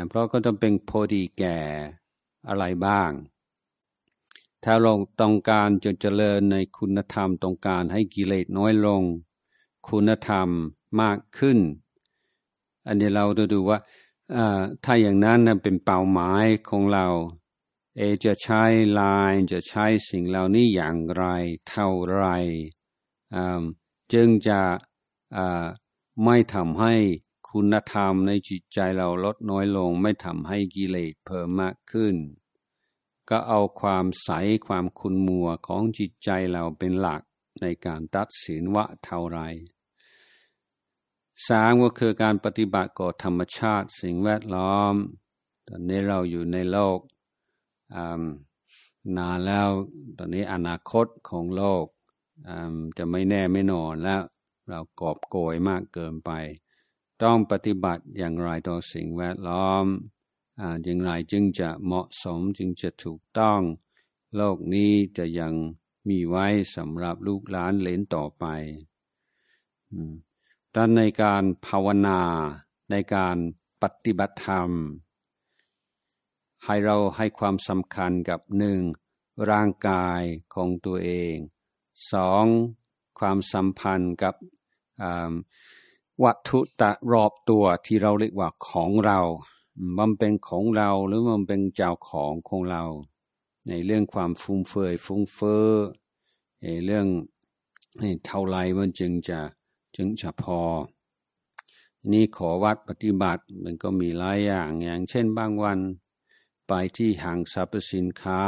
เพราะก็ต้องเป็นพอดีแก่อะไรบ้าง ถ้าเราต้องการจะเจริญในคุณธรรมต้องการให้กิเลสน้อยลง คุณธรรมมากขึ้น อันนี้เราจะดูว่า ถ้าอย่างนั้นเป็นเป้าหมายของเรา เอจะใช้ลายจะใช้สิ่งเหล่านี้อย่างไรเท่าไรจึงจะไม่ทำให้คุณธรรมในจิตใจเราลดน้อยลง ไม่ทำให้กิเลสเพิ่มมากขึ้น ก็เอาความใสความคุณมัวของจิตใจเราเป็นหลักในการตัดสินว่าเท่าไร สามก็คือการปฏิบัติก่อธรรมชาติสิ่งแวดล้อม ตอนนี้เราอยู่ในโลกนานแล้ว ตอนนี้อนาคตของโลกจะไม่แน่ไม่นอนแล้วเรากอบโกยมากเกินไป ต้องปฏิบัติอย่างไรต่อสิ่งแวดล้อมอย่างไรจึงจะเหมาะสมจึงจะถูกต้อง โลกนี้จะยังมีไว้สำหรับลูกหลานเลนต่อไป ด้านในการภาวนาในการปฏิบัติธรรม ให้เราให้ความสำคัญกับหนึ่งร่างกายของตัวเองสองความสัมพันธ์กับวัตถุตะรอบตัวที่เราเรียกว่าของเรามันเป็นของเราหรือมันเป็นเจ้าของของเรา ในเรื่องความฟุ้งเฟือยฟุ้งเฟ้อในเรื่องเท่าไรมันจึงจะ จึงจะพอ นี่ขอวัดปฏิบัติมันก็มีหลายอย่างอย่างเช่นบางวัน ไปที่ห้างสรรพสินค้า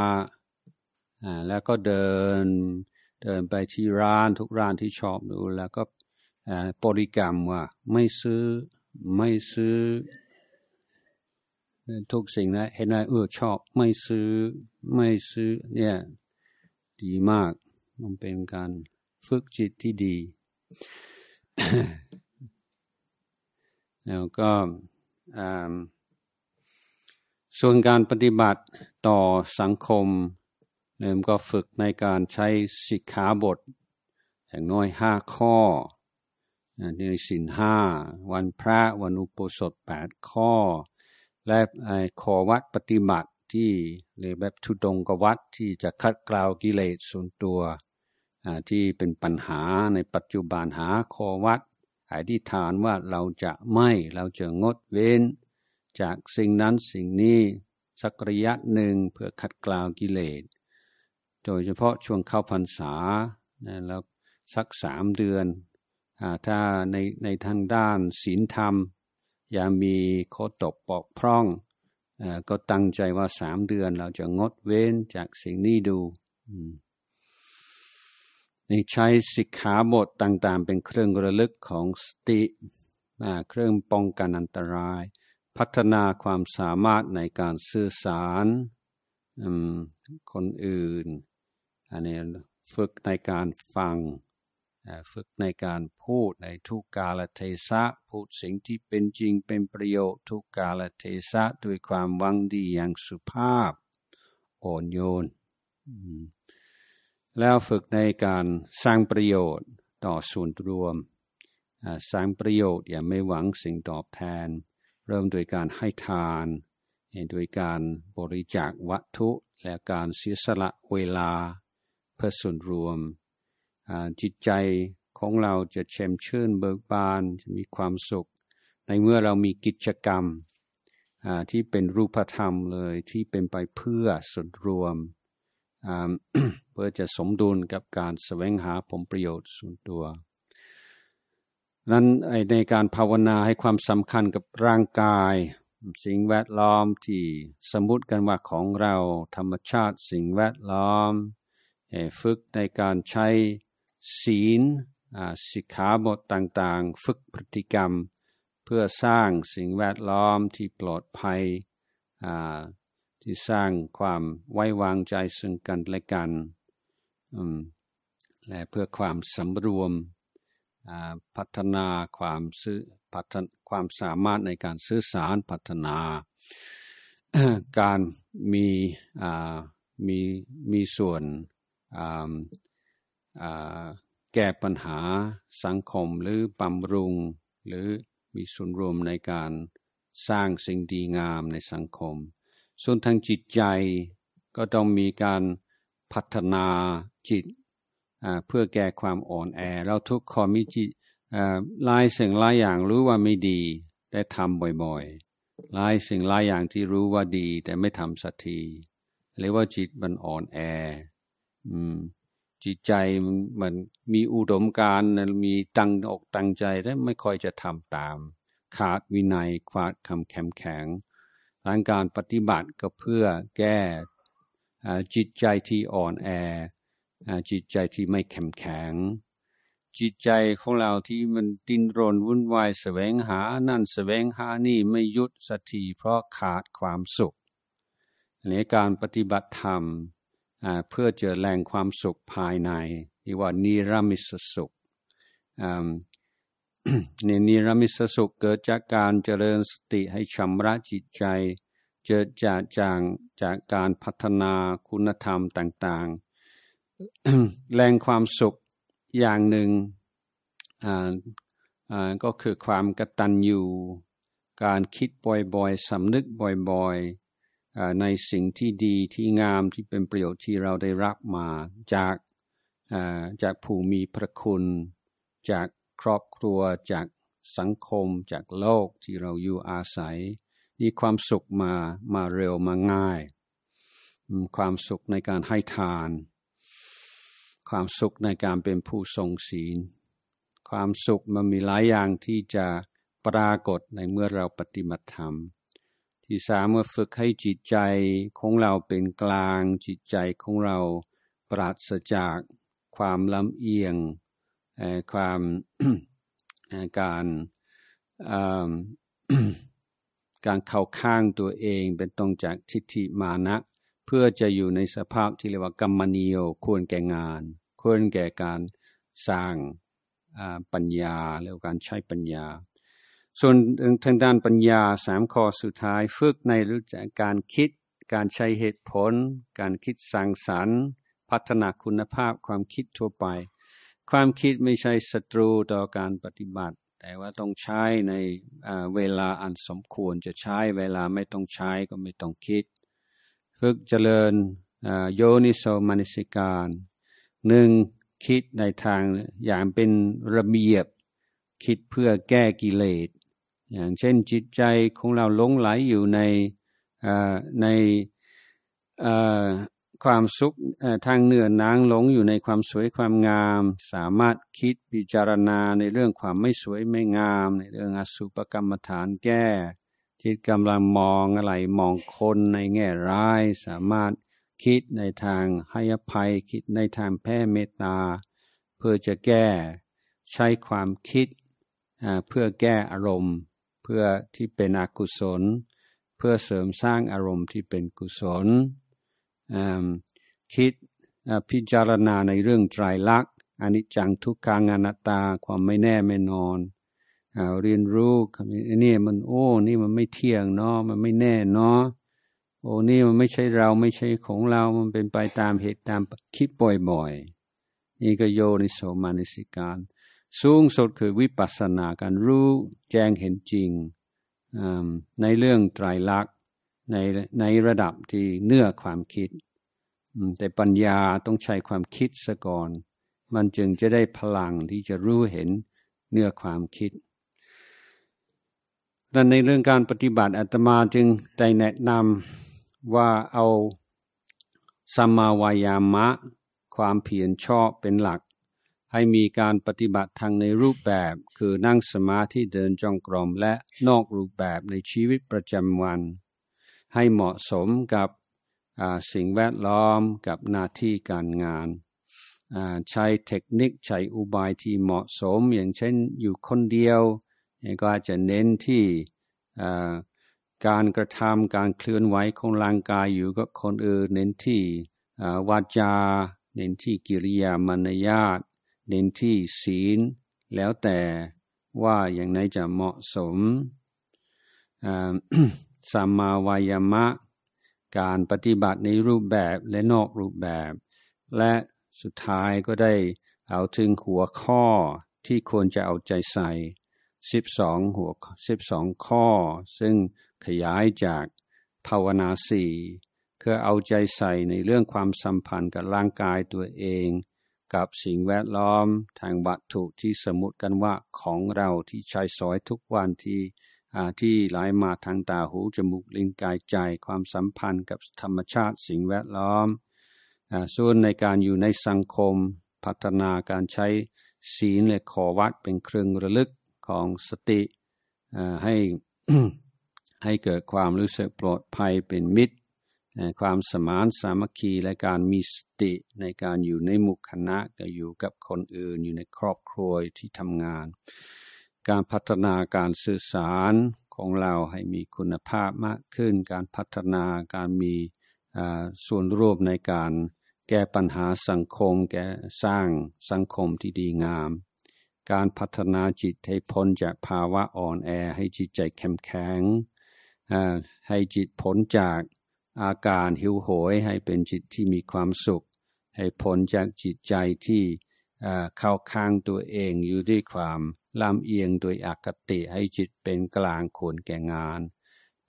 อ่าแล้วก็เดินเดินไปที่ร้านทุกร้านที่ชอบดู แล้วก็บริกรรมว่าไม่ซื้อไม่ซื้อ ทุกสิ่งนะเห็นไหมเออชอบไม่ซื้อไม่ซื้อเนี่ยดีมากมันเป็นการฝึกจิตที่ดี แล้วก็ส่วนการปฏิบัติต่อสังคมเริ่มก็ฝึกในการใช้สิกขาบท อย่างน้อยห้าข้อในสินห้าวันพระวันอุปสมบทแปดข้อ และขอวัดปฏิบัติที่เรียแบบทุดงกวัดที่จะคัดกราวกิเลสส่วนตัว ที่เป็นปัญหาในปัจจุบันหาขอวัดอธิษฐานว่าเราจะไม่เราจะงดเว้น จากสิ่งนั้นสิ่งนี้สักระยะหนึ่งเพื่อขัดเกลากิเลส โดยเฉพาะช่วงเข้าพรรษาแล้วสักสามเดือนถ้าในในทางด้านศีลธรรมอย่ามีข้อตกปอกพร่องก็ตั้งใจว่าสามเดือนเราจะงดเว้นจากสิ่งนี้ดู นี่ใช้สิกขาบทต่างๆ เป็นเครื่องระลึกของสติเครื่องป้องกันอันตราย พัฒนาความสามารถในการสื่อสารคนอื่น อันนี้ฝึกในการฟัง ฝึกในการพูดในทุกกาลเทศะ พูดสิ่งที่เป็นจริงเป็นประโยชน์ทุกกาลเทศะ ด้วยความวังดีอย่างสุภาพ อ่อนโยน แล้วฝึกในการสร้างประโยชน์ต่อส่วนรวม สร้างประโยชน์อย่าไม่หวังสิ่งตอบแทน เริ่มโดยการให้ทานโดยการบริจาควัตถุและการเสียสละเวลาเพื่อส่วนรวม จิตใจของเราจะเช่มชื่นเบิกบานจะมีความสุข ในเมื่อเรามีกิจกรรมที่เป็นรูปธรรมเลยที่เป็นไปเพื่อส่วนรวม เพื่อจะสมดุลกับการแสวงหาผลประโยชน์ส่วนตัวนั้นในการภาวนาให้ความสำคัญกับร่างกาย สิ่งแวดล้อมที่สมมติกันว่าของเราธรรมชาติสิ่งแวดล้อมฝึกในการใช้ศีลสิกขาบทต่างๆ ฝึกพฤติกรรม เพื่อสร้างสิ่งแวดล้อมที่ปลอดภัย ที่สร้างความไว้วางใจซึ่งกันและกันและเพื่อความสำรวมพัฒนาความซื้อพัฒนความสามารถในการสื่อสารพัฒนา การมีมีมีส่วนแก้ปัญหาสังคมหรือบำรุง หรือมีส่วนรวมในการสร้างสิ่งดีงามในสังคม ส่วนทางจิตใจก็ต้องมีการพัฒนาจิตเพื่อแก้ความอ่อนแอ เราทุกคนมีจิตลายสิ่งลายอย่างรู้ว่าไม่ดี แต่ทำบ่อยๆลายสิ่งลายอย่างที่รู้ว่าดี แต่ไม่ทำสักทีเรียกว่าจิตมันอ่อนแออืมจิตใจมันมีอุดมการณ์มีตั้งอกตั้งใจและไม่ค่อยจะทำตาม ขาดวินัยขาดคำแข็งแข็ง หลังการปฏิบัติก็เพื่อแก้จิตใจที่อ่อนแอ จิตใจที่ไม่แข็งแข็ง จิตใจของเราที่มันดิ้นรนวุ่นวายแสวงหานั่นแสวงหานี่ไม่ยุดสักทีเพราะขาดความสุขในการปฏิบัติธรรมเพื่อเจอแรงความสุขภายในที่ว่านิรามิสสุข เนี่ยนิรามิสสุขเกิดจากการเจริญสติให้ชำระจิตใจเกิดจากจากจากการพัฒนาคุณธรรมต่างๆ แรงความสุขอย่างหนึ่งก็คือความกตัญญูการคิดบ่อยๆสำนึกบ่อยๆในสิ่งที่ดีที่งามที่เป็นประโยชน์ที่เราได้รับมาจากจากผู้มีพระคุณ จาก ครอบครัวจากสังคมจากโลกที่เราอยู่อาศัย มีความสุขมามาเร็วมาง่าย ความสุขในการให้ทาน ความสุขในการเป็นผู้ทรงศีล ความสุขมันมีหลายอย่างที่จะปรากฏในเมื่อเราปฏิบัติธรรม ที่สามเมื่อฝึกให้จิตใจของเราเป็นกลางจิตใจของเราปราศจากความลำเอียง ความการการเข้าข้างตัวเองเป็นตรงจากทิฏฐิมานะ เพื่อจะอยู่ในสภาพที่เรียกว่ากรรมนิโยควรแก่งาน ควรแก่การสร้างปัญญาหรือการใช้ปัญญา ส่วนทางด้านปัญญาสามข้อสุดท้ายฝึกในรู้จักการคิด การใช้เหตุผล การคิดสร้างสรรค์ พัฒนาคุณภาพความคิดทั่วไป ความคิดไม่ใช่ศัตรูต่อการปฏิบัติ แต่ว่าต้องใช้ในเวลาอันสมควรจะใช้เวลาไม่ต้องใช้ก็ไม่ต้องคิด ฝึกเจริญโยนิโสมนสิการหนึ่งคิดในทางอย่างเป็นระเบียบ คิดเพื่อแก้กิเลส อย่างเช่นจิตใจของเราหลงไหลอยู่ในใน ความสุขทางเนื้อนางหลงอยู่ในความสวยความงาม สามารถคิดพิจารณาในเรื่องความไม่สวยไม่งาม ในเรื่องอสุปกรรมฐานแก้จิตกำลังมองอะไรมองคนในแง่ร้าย สามารถคิดในทางให้อภัยคิดในทางแผ่เมตตา เพื่อจะแก้ใช้ความคิดเพื่อแก้อารมณ์ เพื่อที่เป็นอกุศล เพื่อเสริมสร้างอารมณ์ที่เป็นกุศล คิดพิจารณาในเรื่องไตรลักษณ์อนิจจังทุกขังอนัตตาความไม่แน่ไม่นอนเรียนรู้นี่มันโอ้นี่มันไม่เที่ยงเนาะมันไม่แน่เนาะโอ้นี่มันไม่ใช่เราไม่ใช่ของเรา มันเป็นไปตามเหตุตามคิดบ่อยๆนี่ก็โยนิโสมานิสิการ สูงสุดคือวิปัสสนาการรู้แจ้งเห็นจริงในเรื่องไตรลักษณ์ ในในระดับที่เนื้อความคิด แต่ปัญญาต้องใช้ความคิดซะก่อน มันจึงจะได้พลังที่จะรู้เห็นเนื้อความคิดและในเรื่องการปฏิบัติอาตมาจึงได้แนะนำว่าเอาสัมมาวายามะ ความเพียรชอบเป็นหลัก ให้มีการปฏิบัติทางในรูปแบบ คือนั่งสมาธิเดินจงกรมและนอกรูปแบบในชีวิตประจำวัน ให้เหมาะสมกับสิ่งแวดล้อมกับหน้าที่การงาน ใช้เทคนิคใช้อุบายที่เหมาะสม อย่างเช่นอยู่คนเดียวก็อาจจะเน้นที่การกระทำการเคลื่อนไหวของร่างกายอยู่กับคนอื่น เน้นที่วาจา เน้นที่กิริยามารยาทเน้นที่ศีล แล้วแต่ว่าอย่างไหนจะเหมาะสม สัมมาวายามะ การปฏิบัติในรูปแบบและนอกรูปแบบ และสุดท้ายก็ได้เอาถึงหัวข้อที่ควรจะเอาใจใส่สิบสองหัวสิบสองข้อ ซึ่งขยายจากภาวนาสี่เพื่อเอาใจใส่ในเรื่องความสัมพันธ์กับร่างกายตัวเอง กับสิ่งแวดล้อมทางวัตถุที่สมมติกันว่าของเราที่ใช้สอยทุกวันที่ ที่ไหลามาทางตาหูจมูกลิ้นกายใจความสัมพันธ์กับธรรมชาติสิ่งแวดล้อมส่วนในการอยู่ในสังคมพัฒนาการใช้ศีลและขอวัดเป็นเครื่องระลึกของสติให้ให้เกิดความรู้สึกปลอดภัยเป็นมิตร ความสมานสามัคคีและการมีสติในการอยู่ในหมู่คณะก็อยู่กับคนอื่นอยู่ในครอบครัวที่ทำงาน การพัฒนาการสื่อสารของเราให้มีคุณภาพมากขึ้น การพัฒนาการมีส่วนร่วมในการแก้ปัญหาสังคม แก้สร้างสังคมที่ดีงาม การพัฒนาจิตให้พ้นจากภาวะอ่อนแอ ให้จิตใจแข็งแข็งให้จิตพ้นจากอาการหิวโหย ให้เป็นจิตที่มีความสุข ให้พ้นจากจิตใจที่เข้าข้างตัวเองอยู่ด้วยความ ลำเอียงโดยอคติให้จิตเป็นกลางควรแก่งาน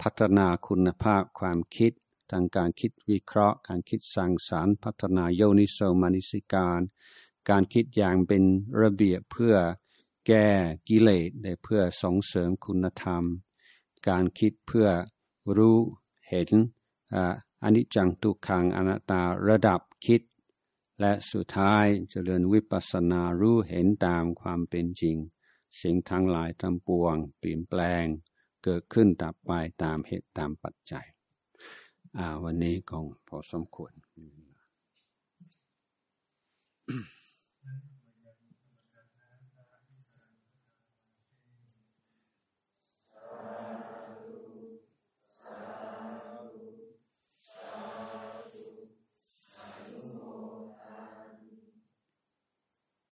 พัฒนาคุณภาพความคิดทางการคิดวิเคราะห์ การคิดสร้างสารรค์ พัฒนาโยนิโสมานิสิการ การคิดอย่างเป็นระเบียบเพื่อแก้กิเลสและเพื่อส่งเสริมคุณธรรม การคิดเพื่อรู้เห็นอนิจจังทุกขังอนัตตาระดับคิด และสุดท้ายเจริญวิปัสสนารู้เห็นตามความเป็นจริง สิ่งทั้งหลายทั้งปวง เปลี่ยนแปลง เกิดขึ้นตับไปตามเหตุตามปัจจัยวันนี้คงพอสมควร